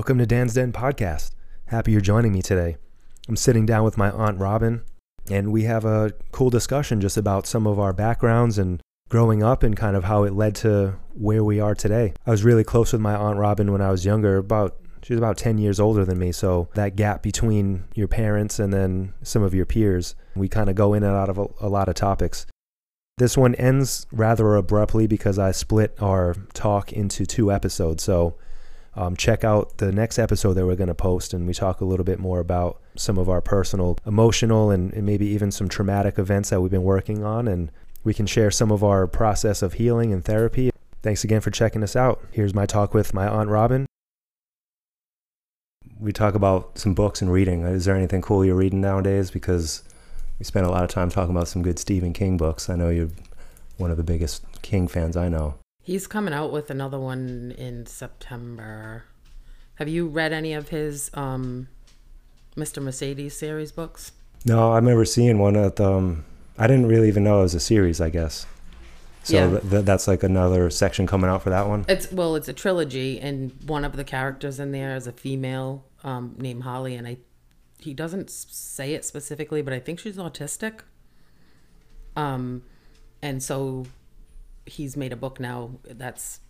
Welcome to Dan's Den Podcast. Happy you're joining me today. I'm sitting down with my Aunt Robyn, and we have a cool discussion just about some of our backgrounds and growing up and kind of how it led to where we are today. I was really close with my Aunt Robyn when I was younger, about she's about 10 years older than me, so that gap between your parents and then some of your peers, we kind of go in and out of a, a lot of topics. This one ends rather abruptly because I split our talk into two episodes. So um, check out the next episode that we're going to post, and we talk a little bit more about some of our personal, emotional, and, and maybe even some traumatic events that we've been working on. And we can share some of our process of healing and therapy. Thanks again for checking us out. Here's my talk with my Aunt Robyn. We talk about some books and reading. Is there anything cool you're reading nowadays? Because we spent a lot of time talking about some good Stephen King books. I know you're one of the biggest King fans I know. He's coming out with another one in September. Have you read any of his um, Mr. Mercedes series books? No, I remember seeing one at um I didn't really even know it was a series, I guess. So Yeah. th- th- that's like another section coming out for that one. It's well, it's a trilogy, and one of the characters in there is a female um, named Holly, and I he doesn't say it specifically, but I think she's autistic. Um, and so he's made a book now that's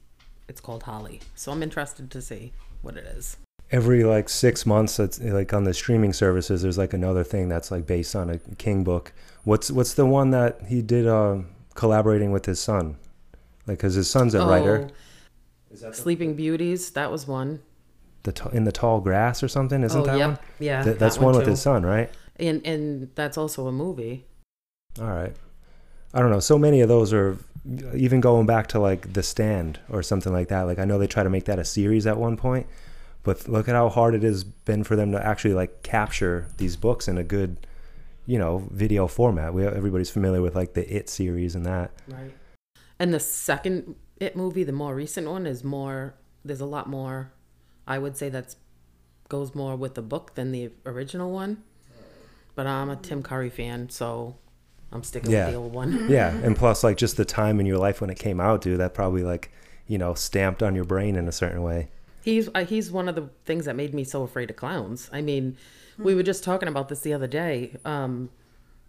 it's called Holly. So I'm interested to see what it is. Every like six months, it's like on the streaming services. There's like another thing that's like based on a King book. What's what's the one that he did uh, collaborating with his son? Like, cause his son's a writer. Oh, Sleeping Beauties, that was one. The t- in the tall grass or something, isn't oh, that yep. one? Yeah. Th- that's that one with his son, right? And and that's also a movie. All right. I don't know. So many of those are even going back to like The Stand or something like that. Like I know they try to make that a series at one point, but look at how hard it has been for them to actually like capture these books in a good, you know, video format. We everybody's familiar with like the It series and that. Right. And the second It movie, the more recent one, is more. There's a lot more. I would say that's goes more with the book than the original one. But I'm a Tim Curry fan, so I'm sticking Yeah. with the old one. Yeah, and plus like just the time in your life when it came out, dude, that probably like, you know, stamped on your brain in a certain way. He's uh, he's one of the things that made me so afraid of clowns. I mean, we were just talking about this the other day. Um,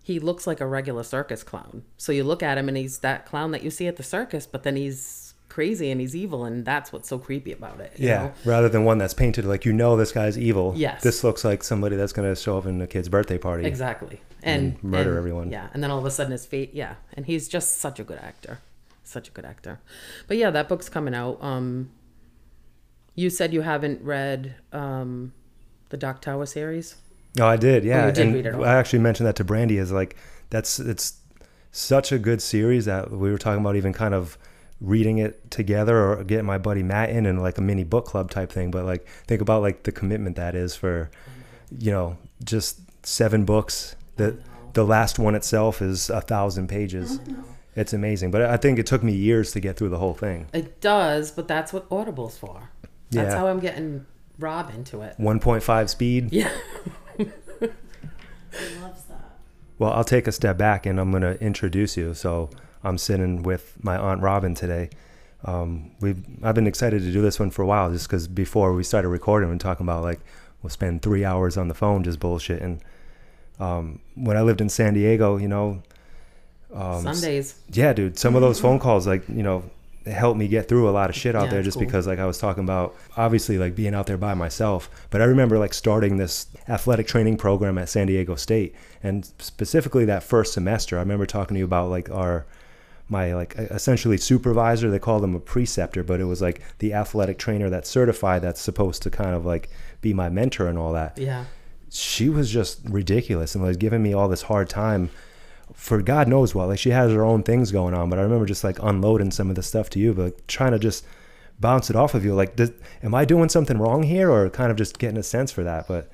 he looks like a regular circus clown. So you look at him and he's that clown that you see at the circus, but then he's crazy and he's evil, and that's what's so creepy about it. you Yeah, know? rather than one that's painted like you know this guy's evil. Yes. This looks like somebody that's going to show up in a kid's birthday party. Exactly. And, And murder and- everyone. Yeah. And then all of a sudden his fate. Yeah. And he's just such a good actor. Such a good actor. But yeah, that book's coming out. Um, you said you haven't read um, the Dark Tower series. Oh, I did. Yeah, you did and read it all. I actually mentioned that to Brandy. Is like that's it's such a good series that we were talking about even kind of reading it together or getting my buddy Matt in and like a mini book club type thing. But like think about like the commitment that is for you know just seven books. The the last one itself is a thousand pages. It's amazing, but I think it took me years to get through the whole thing. It does, but that's what Audible's for. That's Yeah. how I'm getting Rob into it. 1.5 speed. Yeah. loves that. Well, I'll take a step back and I'm going to introduce you. So I'm sitting with my aunt Robyn today. Um, we've I've been excited to do this one for a while, just because before we started recording and talking about like we'll spend three hours on the phone just bullshitting. Um, when I lived in San Diego, you know, um, Sundays. yeah, dude, some of those phone calls, like you know, it helped me get through a lot of shit out Yeah, there just cool. because like I was talking about obviously like being out there by myself. But I remember like starting this athletic training program at San Diego State and specifically that first semester, I remember talking to you about like our my like essentially supervisor, they called him a preceptor, but it was like the athletic trainer that's certified that's supposed to kind of like be my mentor and all that Yeah. she was just ridiculous and was giving me all this hard time for God knows what. Like she has her own things going on, but I remember just like unloading some of the stuff to you, but like, trying to just bounce it off of you. Like, does, am I doing something wrong here, or kind of just getting a sense for that? But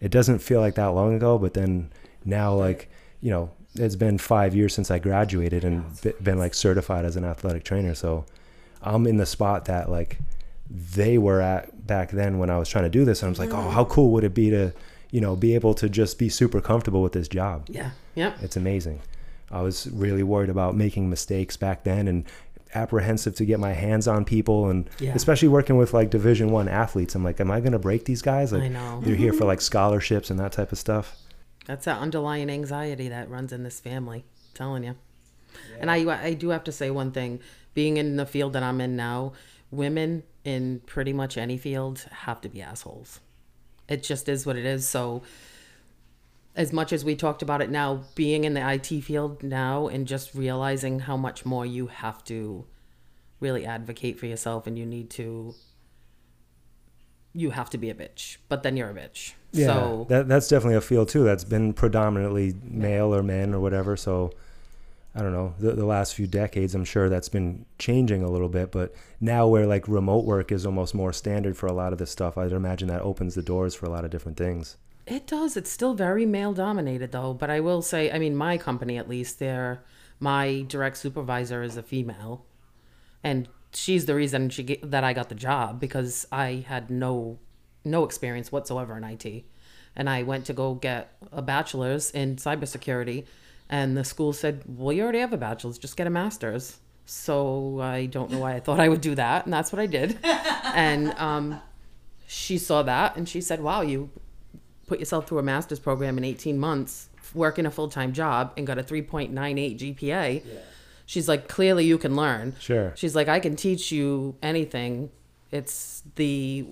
it doesn't feel like that long ago. But then now, like you know, it's been five years since I graduated and be- been like certified as an athletic trainer. So I'm in the spot that like they were at back then when I was trying to do this. And I was like, oh, how mm. cool would it be to, you know, be able to just be super comfortable with this job? Yeah. Yeah. It's amazing. I was really worried about making mistakes back then and apprehensive to get my hands on people and Yeah. especially working with like division one athletes i'm like am i going to break these guys like I know. they're here for like scholarships and that type of stuff That's that underlying anxiety that runs in this family. I'm telling you. And I, I do have to say one thing. Being in the field that I'm in now, women in pretty much any field have to be assholes. It just is what it is. So, as much as we talked about it now, being in the IT field now and just realizing how much more you have to really advocate for yourself and you need to, you have to be a bitch, but then you're a bitch. Yeah So, that, that's definitely a field too that's been predominantly male or men or whatever so i don't know. The, the last few decades i'm sure that's been changing a little bit but now where like remote work is almost more standard for a lot of this stuff i'd imagine that opens the doors for a lot of different things. It does. It's still very male dominated though, but I will say, I mean, my company at least, there, my direct supervisor is a female, and she's the reason she get, that I got the job because I had no no experience whatsoever in IT, and I went to go get a bachelor's in cybersecurity, and the school said, "Well, you already have a bachelor's, just get a master's." So I don't know why I thought I would do that, and that's what I did, and um, she saw that and she said, "Wow, you put yourself through a master's program in 18 months, working a full time job, and got a 3.98 GPA. She's like, clearly you can learn. Sure. She's like, I can teach you anything. It's the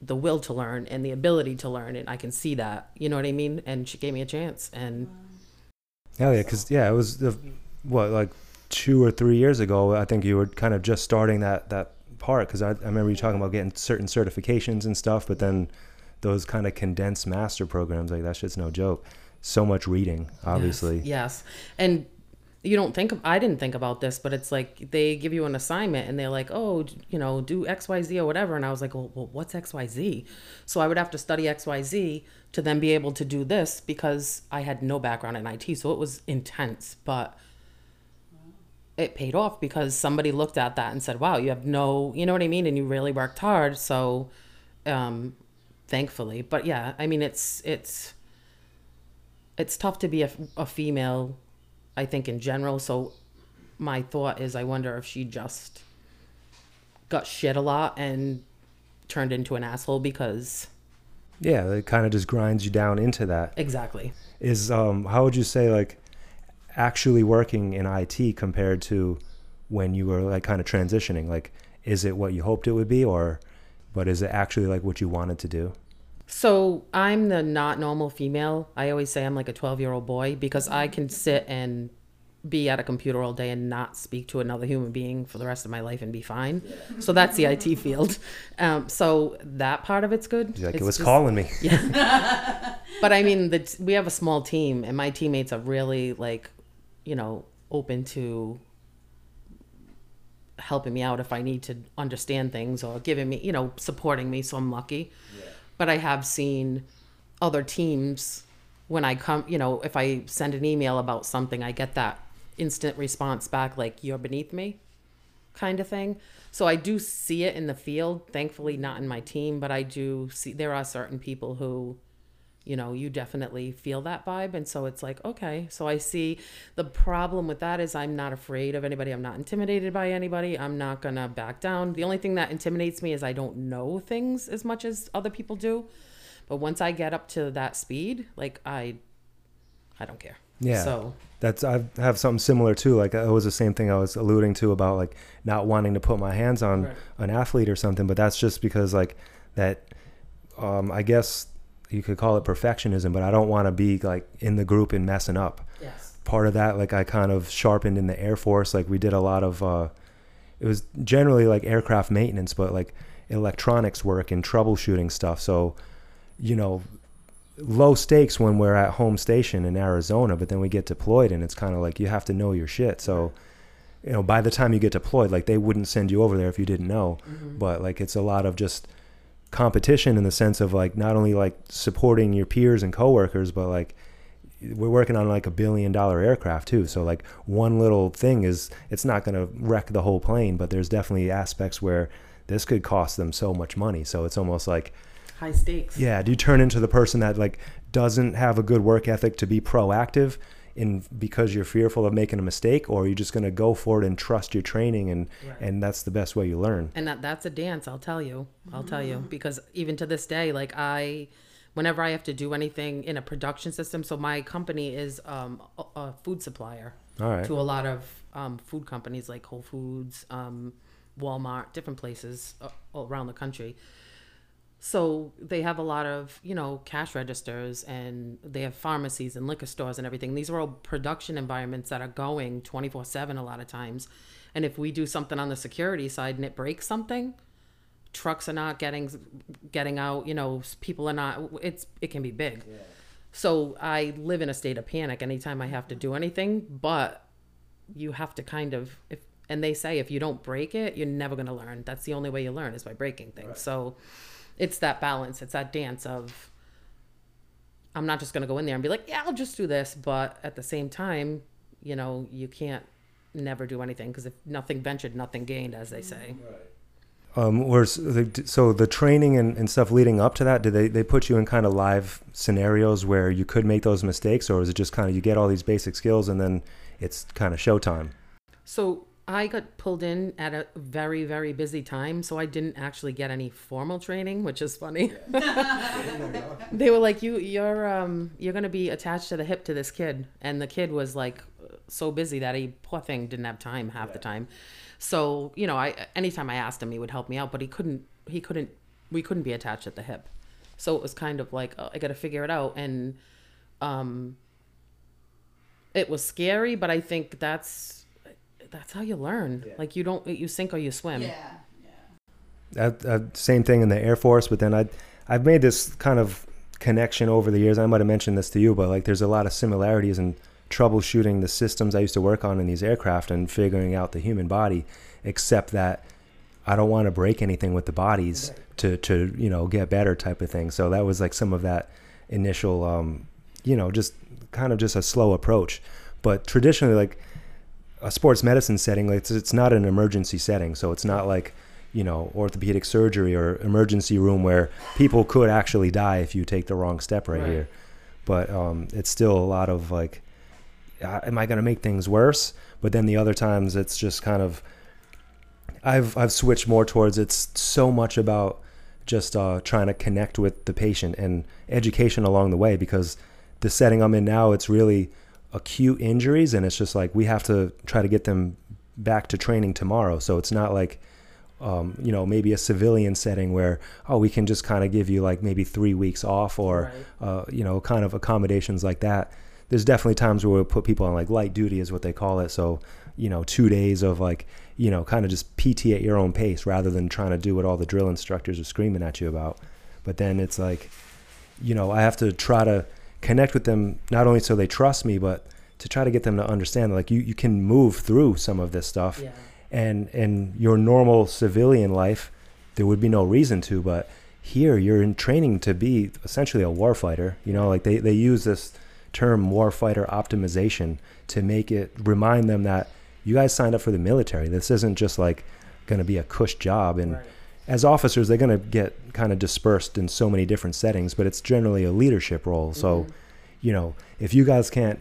the will to learn and the ability to learn, and I can see that. You know what I mean? And she gave me a chance, and Hell yeah, because yeah, it was the what like two or three years ago. I think you were kind of just starting that that part because I, I remember you talking about getting certain certifications and stuff, but then those kind of condensed master programs like that shit's no joke. So much reading, obviously. Yes, yes. And you don't think of, I didn't think about this, but it's like they give you an assignment and they're like, oh, you know, do XYZ or whatever. And I was like, well, well, what's XYZ? So I would have to study XYZ to then be able to do this because I had no background in IT. So it was intense, but it paid off because somebody looked at that and said, wow, you have no, you know what I mean? And you really worked hard. So, um, thankfully, but yeah, I mean, it's, it's, it's tough to be a, a female, I think, in general. So my thought is, I wonder if she just got shit a lot and turned into an asshole because Yeah, it kind of just grinds you down into that. exactly. Is um, how would you say like actually working in IT compared to when you were like kind of transitioning? Like, is it what you hoped it would be, or but is it actually like what you wanted to do? So I'm the not normal female. I always say I'm like a 12 year old boy because I can sit and be at a computer all day and not speak to another human being for the rest of my life and be fine. So that's the IT field. Um, so that part of it's good. You're like, It's it was just- calling me. Yeah. But I mean, the, we have a small team, and my teammates are really like, you know, open to helping me out if I need to understand things or giving me, you know, supporting me. So I'm lucky. But I have seen other teams when I come, you know, if I send an email about something, I get that instant response back, like, you're beneath me kind of thing. So I do see it in the field, thankfully not in my team, but I do see there are certain people who you know, you definitely feel that vibe and so it's like, okay. So I see the problem with that is I'm not afraid of anybody. I'm not intimidated by anybody. I'm not going to back down. The only thing that intimidates me is I don't know things as much as other people do. But once I get up to that speed, like I I don't care. Yeah. So That's I have something similar too. Like it was the same thing I was alluding to about like not wanting to put my hands on Right. an athlete or something, but that's just because like that. Um, I guess you could call it perfectionism, but I don't want to be like in the group and messing up. yes. Part of that, like I kind of sharpened in the Air Force. Like we did a lot of. Uh, it was generally like aircraft maintenance, but like electronics work and troubleshooting stuff. So, you know, low stakes when we're at home station in Arizona, but then we get deployed and it's kind of like you have to know your shit. So, you know, by the time you get deployed, like they wouldn't send you over there if you didn't know. But like it's a lot of just competition in the sense of like not only like supporting your peers and coworkers, but like we're working on like a billion dollar aircraft too. So like one little thing is it's not going to wreck the whole plane, but there's definitely aspects where this could cost them so much money. So it's almost like High stakes. yeah, do you turn into the person that like doesn't have a good work ethic to be proactive in because you're fearful of making a mistake or you're you just going to go for it and trust your training and Right. and that's the best way you learn. And that that's a dance i'll tell you i'll tell you because even to this day like i whenever i have to do anything in a production system so my company is um, a, a food supplier all right. to a lot of um, food companies like whole foods um, walmart different places uh, all around the country so they have a lot of you know cash registers and they have pharmacies and liquor stores and everything. These are all production environments that are going 24-7 a lot of times. And if we do something on the security side and it breaks something trucks are not getting getting out you know people are not it's it can be big. So i live in a state of panic anytime i have to do anything but you have to kind of if and they say if you don't break it you're never going to learn. That's the only way you learn is by breaking things. So it's that balance it's that dance of i'm not just going to go in there and be like yeah i'll just do this but at the same time you know you can't never do anything because if nothing ventured nothing gained as they say right. um where's the, so the training and, and stuff leading up to that did they, they put you in kind of live scenarios where you could make those mistakes or is it just kind of you get all these basic skills and then it's kind of showtime So I got pulled in at a very, very busy time, so I didn't actually get any formal training, which is funny. they were like, "You, you're, um, you're gonna be attached to the hip to this kid," and the kid was like so busy that he poor thing didn't have time half the time. So you know, I anytime I asked him, he would help me out, but he couldn't. He couldn't. We couldn't be attached at the hip, so it was kind of like oh, I got to figure it out, and um, it was scary, but I think that's that's how you learn. Like you don't you sink or you swim. Yeah, yeah. that, that same thing in the Air Force, but then I I've made this kind of connection over the years. I might have mentioned this to you, but like there's a lot of similarities in troubleshooting the systems I used to work on in these aircraft and figuring out the human body, except that I don't want to break anything with the bodies to to you know get better type of thing. So that was like some of that initial um, you know just kind of just a slow approach. But traditionally, like a sports medicine setting, like it's, it's not an emergency setting, so it's not like you know orthopedic surgery or emergency room where people could actually die if you take the wrong step right, Right. here. But um, it's still a lot of like, uh, am I going to make things worse? But then the other times, it's just kind of I've I've switched more towards it's so much about just uh, trying to connect with the patient and education along the way because the setting I'm in now it's really acute injuries and it's just like we have to try to get them back to training tomorrow. So it's not like um, you know maybe a civilian setting where oh we can just kind of give you like maybe three weeks off or Right. uh, you know kind of accommodations like that. There's definitely times where we'll put people on like light duty is what they call it. So you know two days of like you know kind of just pt at your own pace rather than trying to do what all the drill instructors are screaming at you about. But then it's like you know i have to try to connect with them not only so they trust me but to try to get them to understand like you, you can move through some of this stuff Yeah. and in your normal civilian life there would be no reason to but here you're in training to be essentially a warfighter you know like they, they use this term warfighter optimization to make it remind them that you guys signed up for the military this isn't just like going to be a cush job and Right. As officers they're going to get kind of dispersed in so many different settings but it's generally a leadership role so Mhm. you know if you guys can't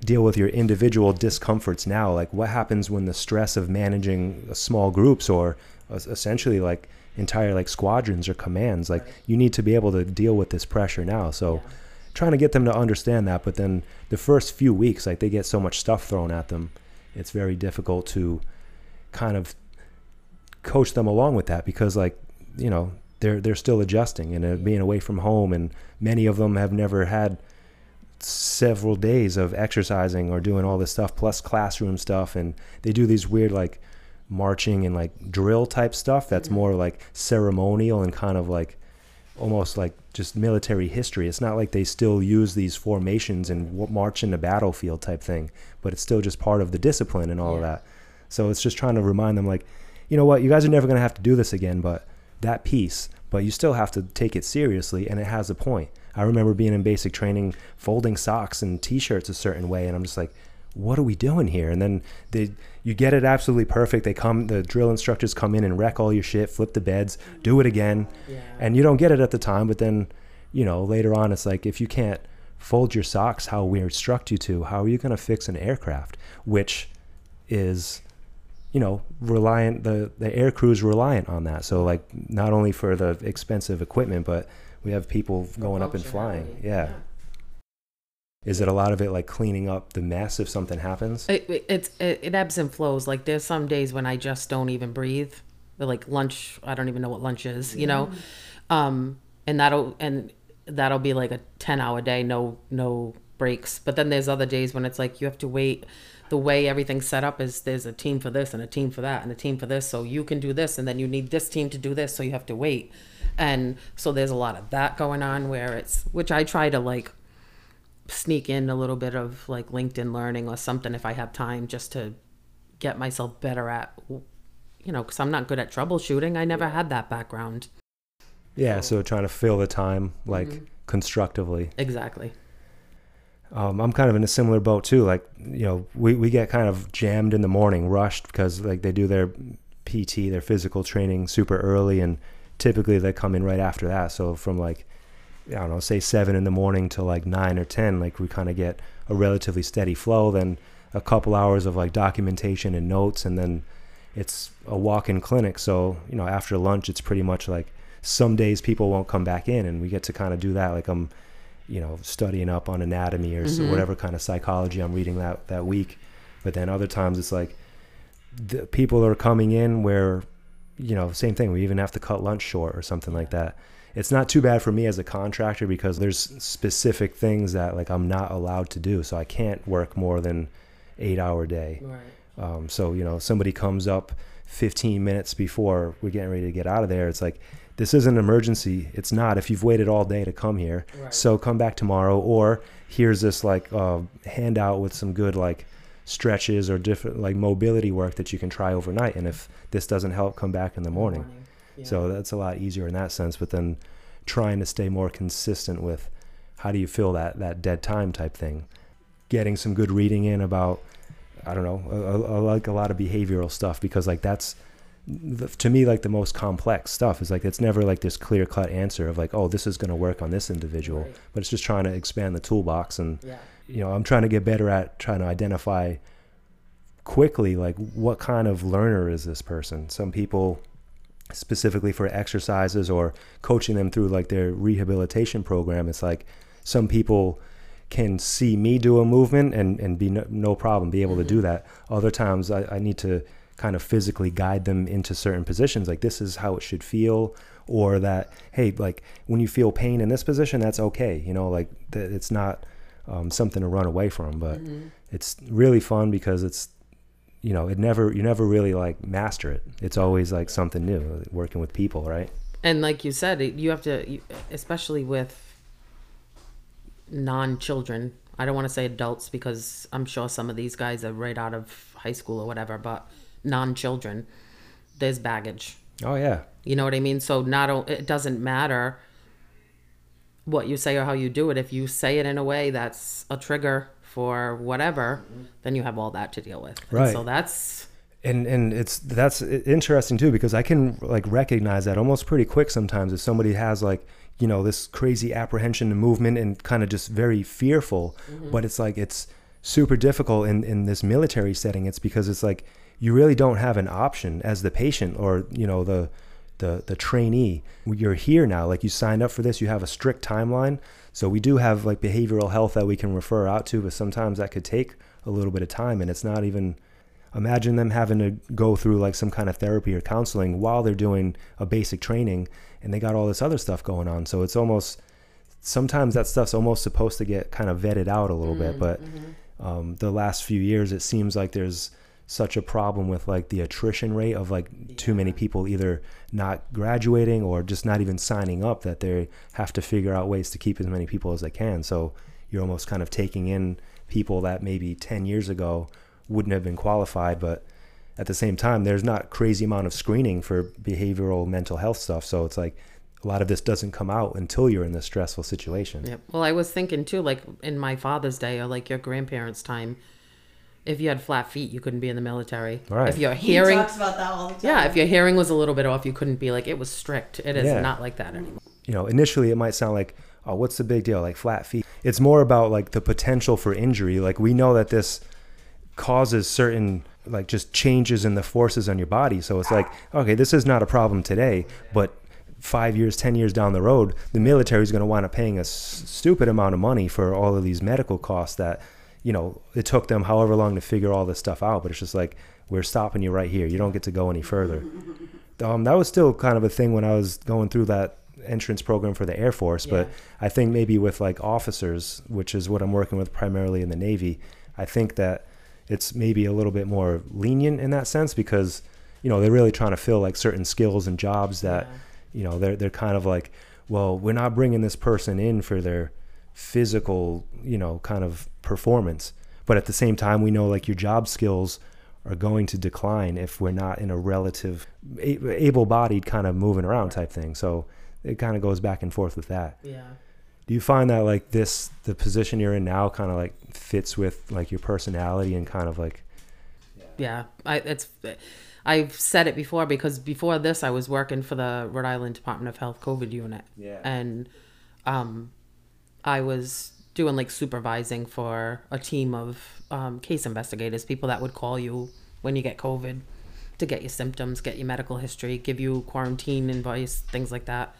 deal with your individual discomforts now like what happens when the stress of managing small groups or essentially like entire like squadrons or commands like Right. you need to be able to deal with this pressure now so Yeah. trying to get them to understand that but then the first few weeks like they get so much stuff thrown at them it's very difficult to kind of coach them along with that because like you know they're they're still adjusting and uh, being away from home and many of them have never had several days of exercising or doing all this stuff plus classroom stuff. And they do these weird like marching and like drill type stuff that's Mhm. more like ceremonial and kind of like almost like just military history. It's not like they still use these formations and w- march in the battlefield type thing but it's still just part of the discipline and all of that. So it's just trying to remind them like you know what you guys are never going to have to do this again but that piece but you still have to take it seriously and it has a point. I remember being in basic training folding socks and t-shirts a certain way and i'm just like what are we doing here? And then they you get it absolutely perfect. They come the drill instructors come in and wreck all your shit flip the beds do it again. Yeah. and you don't get it at the time but then you know later on it's like if you can't fold your socks how we instruct you to, how are you going to fix an aircraft, which is you know reliant the the air crew is reliant on that so like not only for the expensive equipment but we have people going up and flying yeah. is it a lot of it like cleaning up the mess if something happens It, it, it's it, it ebbs and flows. Like there's some days when I just don't even breathe. Like lunch, I don't even know what lunch is. You know, um, and that'll and that'll be like a ten hour day, no no breaks. But then there's other days when it's like you have to wait. The way everything's set up is there's a team for this and a team for that and a team for this. So you can do this and then you need this team to do this. So you have to wait. And so there's a lot of that going on where it's which I try to like sneak in a little bit of like LinkedIn learning or something if I have time just to get myself better at, you know, because I'm not good at troubleshooting. I never had that background. yeah so trying to fill the time like Mm-hmm. constructively Exactly. Um, i'm kind of in a similar boat too like you know we, we get kind of jammed in the morning rushed because like they do their pt their physical training super early and typically they come in right after that. So from like i don't know say seven in the morning to like nine or ten like we kind of get a relatively steady flow then a couple hours of like documentation and notes and then it's a walk-in clinic. So you know after lunch it's pretty much like some days people won't come back in and we get to kind of do that. Like i'm you know studying up on anatomy or so whatever kind of psychology i'm reading that that week but then other times it's like the people are coming in where you know same thing we even have to cut lunch short or something like that it's not too bad for me as a contractor because there's specific things that like i'm not allowed to do so i can't work more than eight hour day Right. um, so you know, somebody comes up 15 minutes before we're getting ready to get out of there. It's like this is an emergency. It's not if you've waited all day to come here. Right. So come back tomorrow, or here's this like uh, handout with some good like stretches or different like mobility work that you can try overnight. And if this doesn't help, come back in the morning. Yeah. So that's a lot easier in that sense. But then trying to stay more consistent with how do you fill that that dead time type thing, getting some good reading in about I don't know I, I like a lot of behavioral stuff because like that's the, to me like the most complex stuff is like it's never like this clear cut answer of like oh this is going to work on this individual Right. but it's just trying to expand the toolbox and yeah. you know i'm trying to get better at trying to identify quickly like what kind of learner is this person some people specifically for exercises or coaching them through like their rehabilitation program it's like some people can see me do a movement and, and be no, no problem be able to do mm-hmm. that other times I, I need to kind of physically guide them into certain positions like this is how it should feel or that hey like when you feel pain in this position that's okay you know like th- it's not um, something to run away from but it's really fun because it's you know it never you never really like master it it's always like something new working with people right And like you said, you have to, especially with non-children. I don't want to say adults because I'm sure some of these guys are right out of high school or whatever, but non-children, there's baggage. oh yeah You know what I mean? So not o- it doesn't matter what you say or how you do it. If you say it in a way that's a trigger for whatever, then you have all that to deal with. And Right. so that's and and it's that's interesting too because I can like recognize that almost pretty quick sometimes if somebody has like you know this crazy apprehension and movement and kind of just very fearful mm-hmm. but it's like it's super difficult in in this military setting it's because it's like you really don't have an option as the patient or you know the the the trainee. You're here now like you signed up for this you have a strict timeline. So we do have like behavioral health that we can refer out to but sometimes that could take a little bit of time and it's not even imagine them having to go through like some kind of therapy or counseling while they're doing a basic training and they got all this other stuff going on. So it's almost sometimes that stuff's almost supposed to get kind of vetted out a little bit but um, the last few years it seems like there's such a problem with like the attrition rate of like too many people either not graduating or just not even signing up that they have to figure out ways to keep as many people as they can. So you're almost kind of taking in people that maybe 10 years ago wouldn't have been qualified but at the same time there's not crazy amount of screening for behavioral mental health stuff. So it's like a lot of this doesn't come out until you're in this stressful situation. Yep. Well, I was thinking too, like in my father's day or like your grandparents' time, if you had flat feet, you couldn't be in the military. Right. If your He hearing, talks about that all the time. yeah, if your hearing was a little bit off, you couldn't be like it was strict. It is Yeah. not like that anymore. you know, initially it might sound like, oh, what's the big deal? Like flat feet. It's more about like the potential for injury. Like we know that this causes certain like just changes in the forces on your body. So it's like, okay, this is not a problem today, but five years, 10 years down the road, the military is going to wind up paying a s- stupid amount of money for all of these medical costs that, you know, it took them however long to figure all this stuff out. But it's just like, we're stopping you right here. You don't get to go any further. Um, that was still kind of a thing when I was going through that entrance program for the Air Force. But I think maybe with like officers, which is what I'm working with primarily in the Navy, I think that it's maybe a little bit more lenient in that sense because you know they're really trying to fill like certain skills and jobs that Yeah. you know they're they're kind of like well we're not bringing this person in for their physical you know kind of performance but at the same time we know like your job skills are going to decline if we're not in a relative able-bodied kind of moving around type thing so it kind of goes back and forth with that Yeah. do you find that like this the position you're in now kind of like fits with like your personality and kind of like yeah i it's i've said it before because before this i was working for the rhode island department of health covid unit Yeah. and um i was doing like supervising for a team of um, case investigators people that would call you when you get covid to get your symptoms get your medical history give you quarantine advice things like that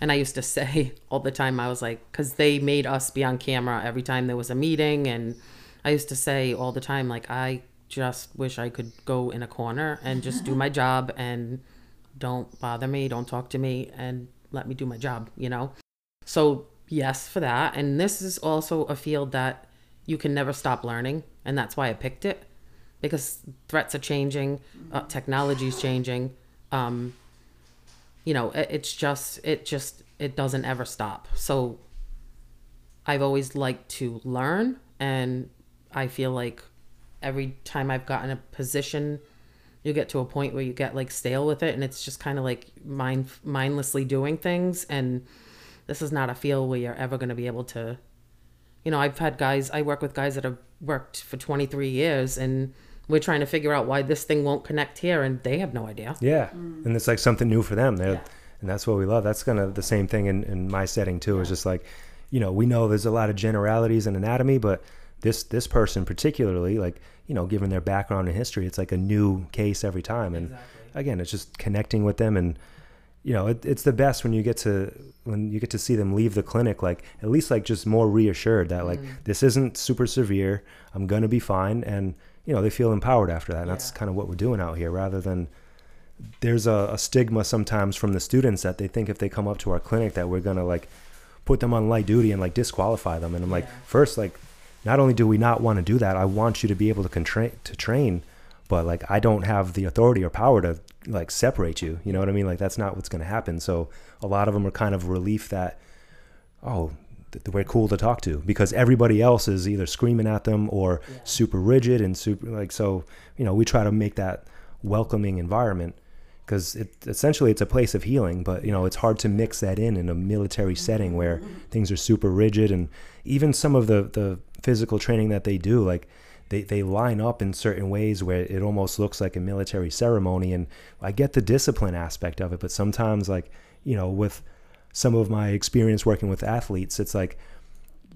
and I used to say all the time, I was like, because they made us be on camera every time there was a meeting. And I used to say all the time, like, I just wish I could go in a corner and just do my job and don't bother me, don't talk to me, and let me do my job, you know? So, yes, for that. And this is also a field that you can never stop learning. And that's why I picked it because threats are changing, uh, technology is changing. Um, you know it, it's just it just it doesn't ever stop so i've always liked to learn and i feel like every time i've gotten a position you get to a point where you get like stale with it and it's just kind of like mind mindlessly doing things and this is not a field where you're ever going to be able to you know i've had guys i work with guys that have worked for 23 years and we're trying to figure out why this thing won't connect here and they have no idea Yeah, mm. and it's like something new for them. They're, Yeah. and that's what we love. That's kind of the same thing in, in my setting too. Is just like, you know, we know there's a lot of generalities in anatomy, but this this person particularly, like, you know, given their background and history, it's like a new case every time. And again, it's just connecting with them, and you know, it, it's the best when you get to when you get to see them leave the clinic, like at least like just more reassured that like mm. this isn't super severe. I'm gonna be fine, and you know, they feel empowered after that. And that's kind of what we're doing out here, rather than there's a, a stigma sometimes from the students that they think if they come up to our clinic that we're gonna like put them on light duty and like disqualify them. And I'm like, Yeah. first, like, not only do we not want to do that, I want you to be able to contra- to train, but like I don't have the authority or power to like separate you. You know what I mean? Like that's not what's gonna happen. So a lot of them are kind of relief that, oh. th- We're cool to talk to because everybody else is either screaming at them or Yeah. super rigid and super like so. You know, we try to make that welcoming environment because it essentially it's a place of healing but you know it's hard to mix that in in a military setting where mm-hmm. things are super rigid and even some of the the physical training that they do like they, they line up in certain ways where it almost looks like a military ceremony. And i get the discipline aspect of it but sometimes like you know with some of my experience working with athletes it's like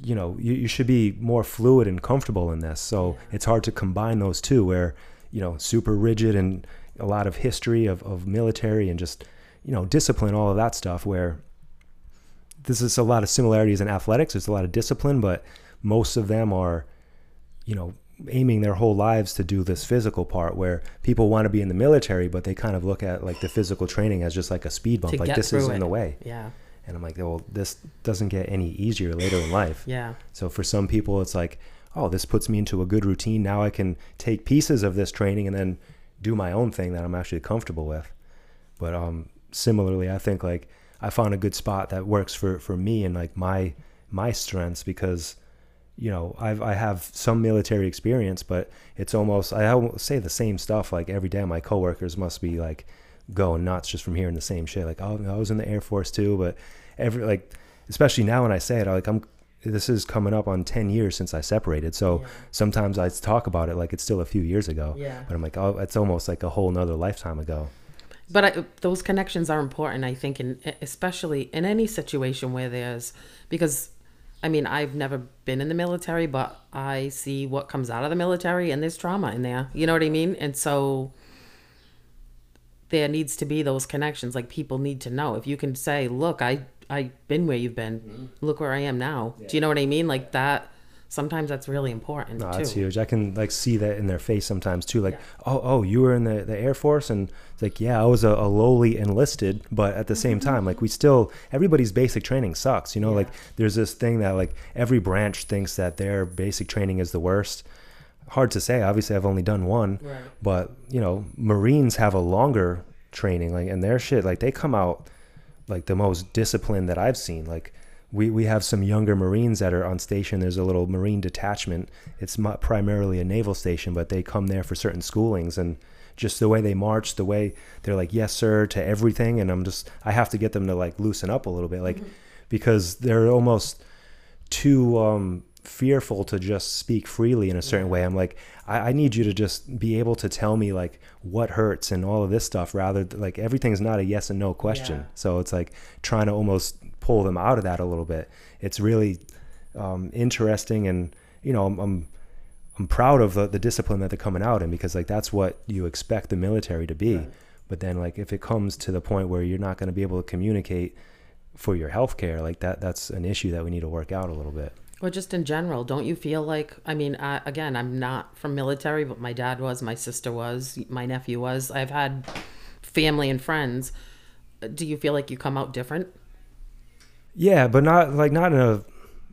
you know you, you should be more fluid and comfortable in this. So it's hard to combine those two where you know super rigid and a lot of history of, of military and just you know discipline all of that stuff where this is a lot of similarities in athletics. There's a lot of discipline but most of them are you know aiming their whole lives to do this physical part where people want to be in the military but they kind of look at like the physical training as just like a speed bump like this is in the way. Yeah. And i'm like well this doesn't get any easier later in life. Yeah. So for some people, it's like, oh, this puts me into a good routine. Now I can take pieces of this training and then do my own thing that I'm actually comfortable with. But um, similarly, I think like I found a good spot that works for for me and like my my strengths because you know I've I have some military experience, but it's almost I almost say the same stuff like every day. My coworkers must be like going nuts just from hearing the same shit. Like, oh, I was in the Air Force too, but every like especially now when I say it, I like I'm this is coming up on 10 years since I separated. So Yeah. sometimes I talk about it like it's still a few years ago. Yeah. But I'm like, oh, it's almost like a whole nother lifetime ago. But I, those connections are important, I think, in especially in any situation where there's because, I mean, I've never been in the military, but I see what comes out of the military, and there's trauma in there. You know what I mean? And so there needs to be those connections. Like people need to know. If you can say, "Look, I I've been where you've been. Mm-hmm. Look where I am now." Yeah. Do you know what I mean? Like that sometimes that's really important. No, too. that's huge. I can like see that in their face sometimes too. Like, yeah. oh, oh, you were in the, the Air Force, and it's like, yeah, I was a, a lowly enlisted, but at the same mm-hmm. time, like we still everybody's basic training sucks. You know, yeah. like there's this thing that like every branch thinks that their basic training is the worst. Hard to say. Obviously, I've only done one, right. but you know, Marines have a longer training, like, and their shit, like they come out like the most disciplined that I've seen. Like we, we have some younger Marines that are on station. There's a little Marine detachment. It's primarily a naval station, but they come there for certain schoolings and just the way they march, the way they're like, yes, sir, to everything. And I'm just, I have to get them to like loosen up a little bit, like, mm-hmm. because they're almost too um, fearful to just speak freely in a certain way. I'm like, I, I, need you to just be able to tell me like what hurts and all of this stuff rather like everything's not a yes and no question. Yeah. So it's like trying to almost pull them out of that a little bit. It's really um, interesting, and you know, I'm, I'm I'm proud of the, the discipline that they're coming out in because like that's what you expect the military to be. Right. But then like if it comes to the point where you're not going to be able to communicate for your health care, like that that's an issue that we need to work out a little bit. Well, just in general, don't you feel like? I mean, I, again, I'm not from military, but my dad was, my sister was, my nephew was. I've had family and friends. Do you feel like you come out different? Yeah, but not like not in a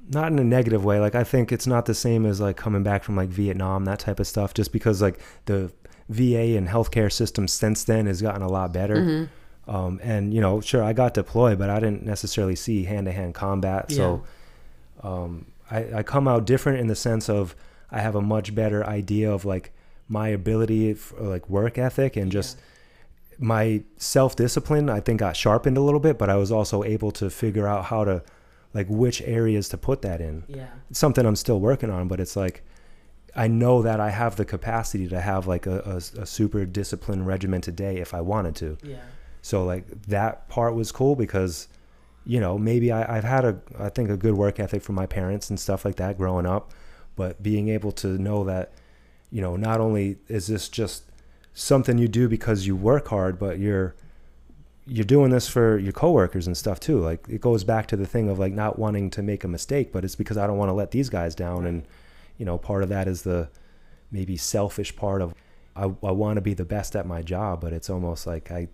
not in a negative way. Like I think it's not the same as like coming back from like Vietnam, that type of stuff. Just because like the VA and healthcare system since then has gotten a lot better. Mm-hmm. Um, and you know, sure, I got deployed, but I didn't necessarily see hand to hand combat. Yeah. So um, I, I come out different in the sense of I have a much better idea of like my ability, for, like work ethic, and just. My self discipline I think got sharpened a little bit, but I was also able to figure out how to like which areas to put that in. Yeah. It's something I'm still working on, but it's like I know that I have the capacity to have like a, a, a super disciplined regimented day if I wanted to. Yeah. So like that part was cool because, you know, maybe I, I've had a I think a good work ethic from my parents and stuff like that growing up, but being able to know that, you know, not only is this just something you do because you work hard, but you're you're doing this for your coworkers and stuff too. Like it goes back to the thing of like not wanting to make a mistake, but it's because I don't want to let these guys down. And you know, part of that is the maybe selfish part of I, I want to be the best at my job, but it's almost like I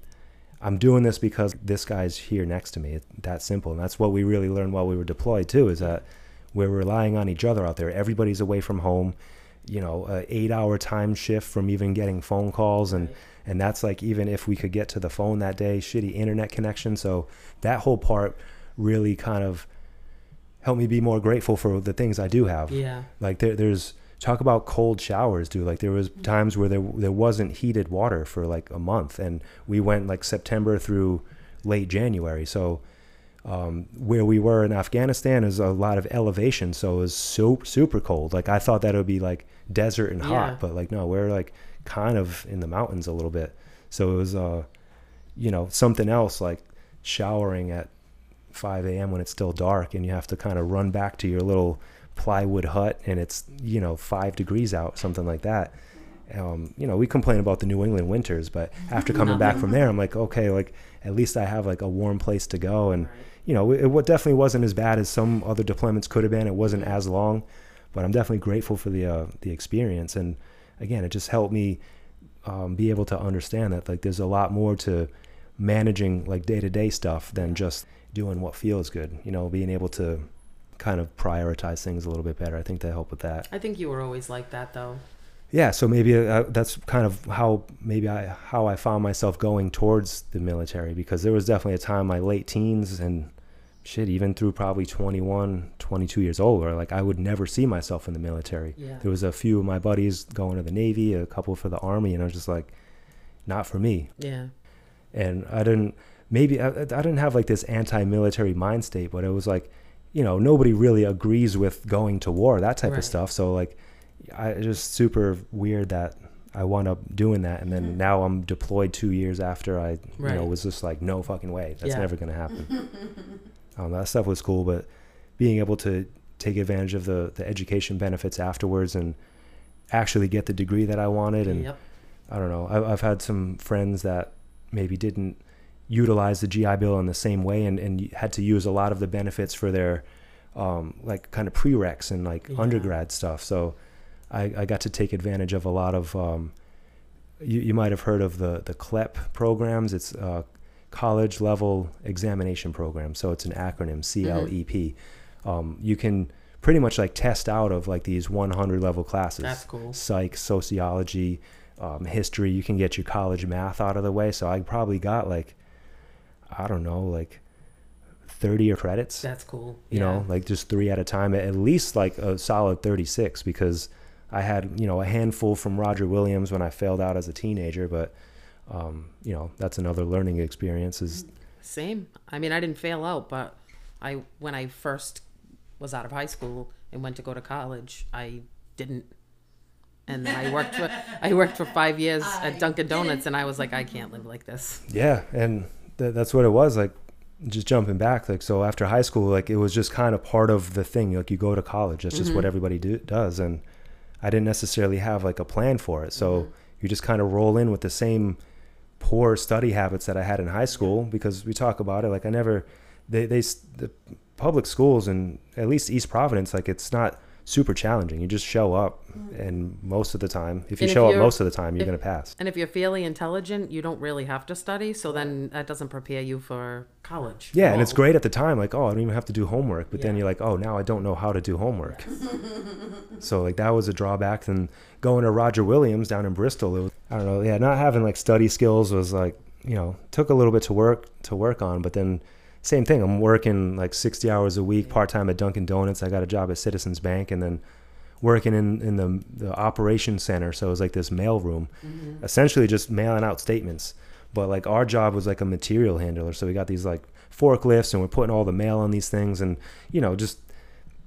I'm doing this because this guy's here next to me. It's that simple, and that's what we really learned while we were deployed too. Is that we're relying on each other out there. Everybody's away from home you know, a eight hour time shift from even getting phone calls and and that's like even if we could get to the phone that day, shitty internet connection. So that whole part really kind of helped me be more grateful for the things I do have. Yeah. Like there, there's talk about cold showers, dude. Like there was mm. times where there there wasn't heated water for like a month, and we went like September through late January. So um, where we were in Afghanistan is a lot of elevation, so it was super super cold. Like I thought that it would be like desert and hot, yeah. but like no, we're like kind of in the mountains a little bit. So it was uh, you know, something else like showering at 5 a.m. when it's still dark and you have to kind of run back to your little plywood hut and it's you know five degrees out, something like that. Um, you know, we complain about the New England winters, but after coming back from there, I'm like, okay, like at least I have like a warm place to go and. Right you know, it, it definitely wasn't as bad as some other deployments could have been. It wasn't as long, but I'm definitely grateful for the uh, the experience. And again, it just helped me um, be able to understand that like there's a lot more to managing like day to day stuff than just doing what feels good. You know, being able to kind of prioritize things a little bit better. I think that helped with that. I think you were always like that though yeah, so maybe uh, that's kind of how maybe I how I found myself going towards the military because there was definitely a time my late teens and shit even through probably 21 22 years old where like I would never see myself in the military. Yeah. There was a few of my buddies going to the navy, a couple for the army and I was just like not for me. Yeah. And I didn't maybe I, I didn't have like this anti-military mind state, but it was like you know, nobody really agrees with going to war, that type right. of stuff. So like I just super weird that I wound up doing that, and then now I'm deployed two years after I, you know, was just like, no fucking way, that's Yeah. never gonna happen. um, that stuff was cool, but being able to take advantage of the the education benefits afterwards and actually get the degree that I wanted, and Yep. I don't know, I've, I've had some friends that maybe didn't utilize the GI Bill in the same way, and and had to use a lot of the benefits for their um, like kind of prereqs and like Yeah. undergrad stuff. So I, I got to take advantage of a lot of. Um, you, you might have heard of the the CLEP programs. It's uh, college level examination program. So it's an acronym CLEP. Um, you can pretty much like test out of like these 100 level classes. That's cool. Psych, sociology, um, history. You can get your college math out of the way. So I probably got like, I don't know, like 30 or credits That's cool. you Yeah. know like just three at a time at least like a solid 36 because i had you know a handful from roger williams when i failed out as a teenager but um, you know that's another learning experience is Same. I mean, I didn't fail out, but I when I first was out of high school and went to go to college, I didn't. And then I worked for I worked for five years at Dunkin' Donuts, and I was like, I can't live like this. yeah and th- that's what it was like just jumping back like so after high school like it was just kind of part of the thing like you go to college that's just what everybody do, does and i didn't necessarily have like a plan for it. So mm-hmm. you just kind of roll in with the same poor study habits that i had in high school because we talk about it like i never they they the public schools and at least east providence like it's not super challenging you just show up mm. and most of the time if you And if show up most of the time you're going to pass And if you're fairly intelligent, you don't really have to study. So then that doesn't prepare you for college. Yeah, and it's great at the time, like, oh, I don't even have to do homework. But then you're like, oh, now I don't know how to do homework. so like that was a drawback. Then going to Roger Williams down in Bristol, it was, I don't know, yeah, not having like study skills was like, you know, took a little bit to work to work on. But then same thing, I'm working like 60 hours a week, part time at Dunkin' Donuts. I got a job at Citizens Bank, and then working in in the the operations center. So it was like this mail room, essentially just mailing out statements. But like our job was like a material handler, so we got these like forklifts, and we're putting all the mail on these things, and you know just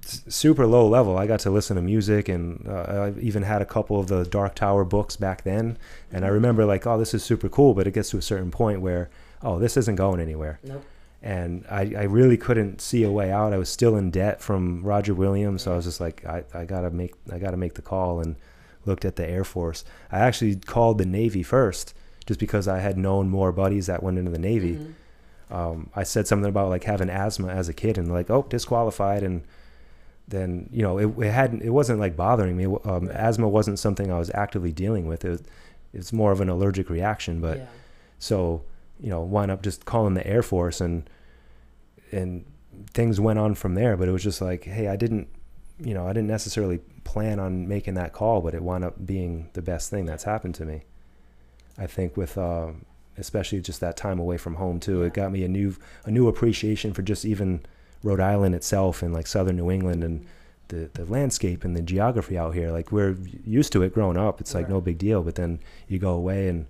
super low level. I got to listen to music, and uh, I even had a couple of the Dark Tower books back then. And I remember like, oh, this is super cool, but it gets to a certain point where, oh, this isn't going anywhere Nope. And I, I really couldn't see a way out. I was still in debt from Roger Williams, so I was just like, I, I gotta make I gotta make the call and looked at the Air Force. I actually called the Navy first, just because I had known more buddies that went into the Navy. Um, I said something about like having asthma as a kid, and like, oh, disqualified, and then you know it, it hadn't it wasn't like bothering me. Um, Asthma wasn't something I was actively dealing with. It was, it's more of an allergic reaction, but. yeah. So, you know, wind up just calling the Air Force and and things went on from there. But it was just like, hey, I didn't, you know, I didn't necessarily plan on making that call, but it wound up being the best thing that's happened to me. I think with uh, especially just that time away from home too, it got me a new a new appreciation for just even Rhode Island itself and like southern New England and the, the landscape and the geography out here. Like we're used to it growing up. It's like no big deal. But then you go away and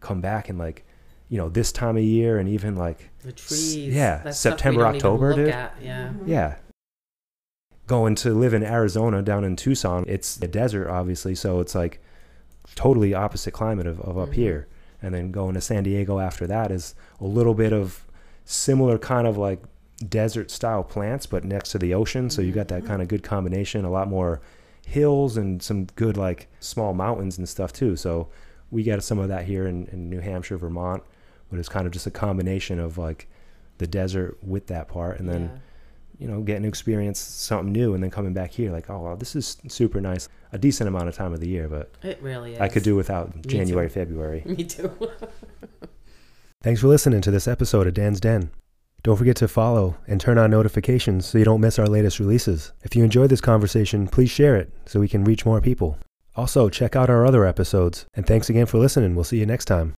come back and like, you know, this time of year and even like The trees. yeah, That's September, October, dude. at, Yeah. yeah. Going to live in Arizona down in Tucson, it's a desert, obviously. So it's like totally opposite climate of, of up Mhm. here. And then going to San Diego after that is a little bit of similar kind of like desert style plants, but next to the ocean. So you got that kind of good combination, a lot more hills and some good like small mountains and stuff too. So we got some of that here in, in New Hampshire, Vermont, but it's kind of just a combination of like the desert with that part. And then Yeah. you know, getting to experience something new and then coming back here like, oh, wow, this is super nice. A decent amount of time of the year, but It really is. I could do without too. January, February. Me too. Thanks for listening to this episode of Dan's Den. Don't forget to follow and turn on notifications so you don't miss our latest releases. If you enjoyed this conversation, please share it so we can reach more people. Also, check out our other episodes. And thanks again for listening. We'll see you next time.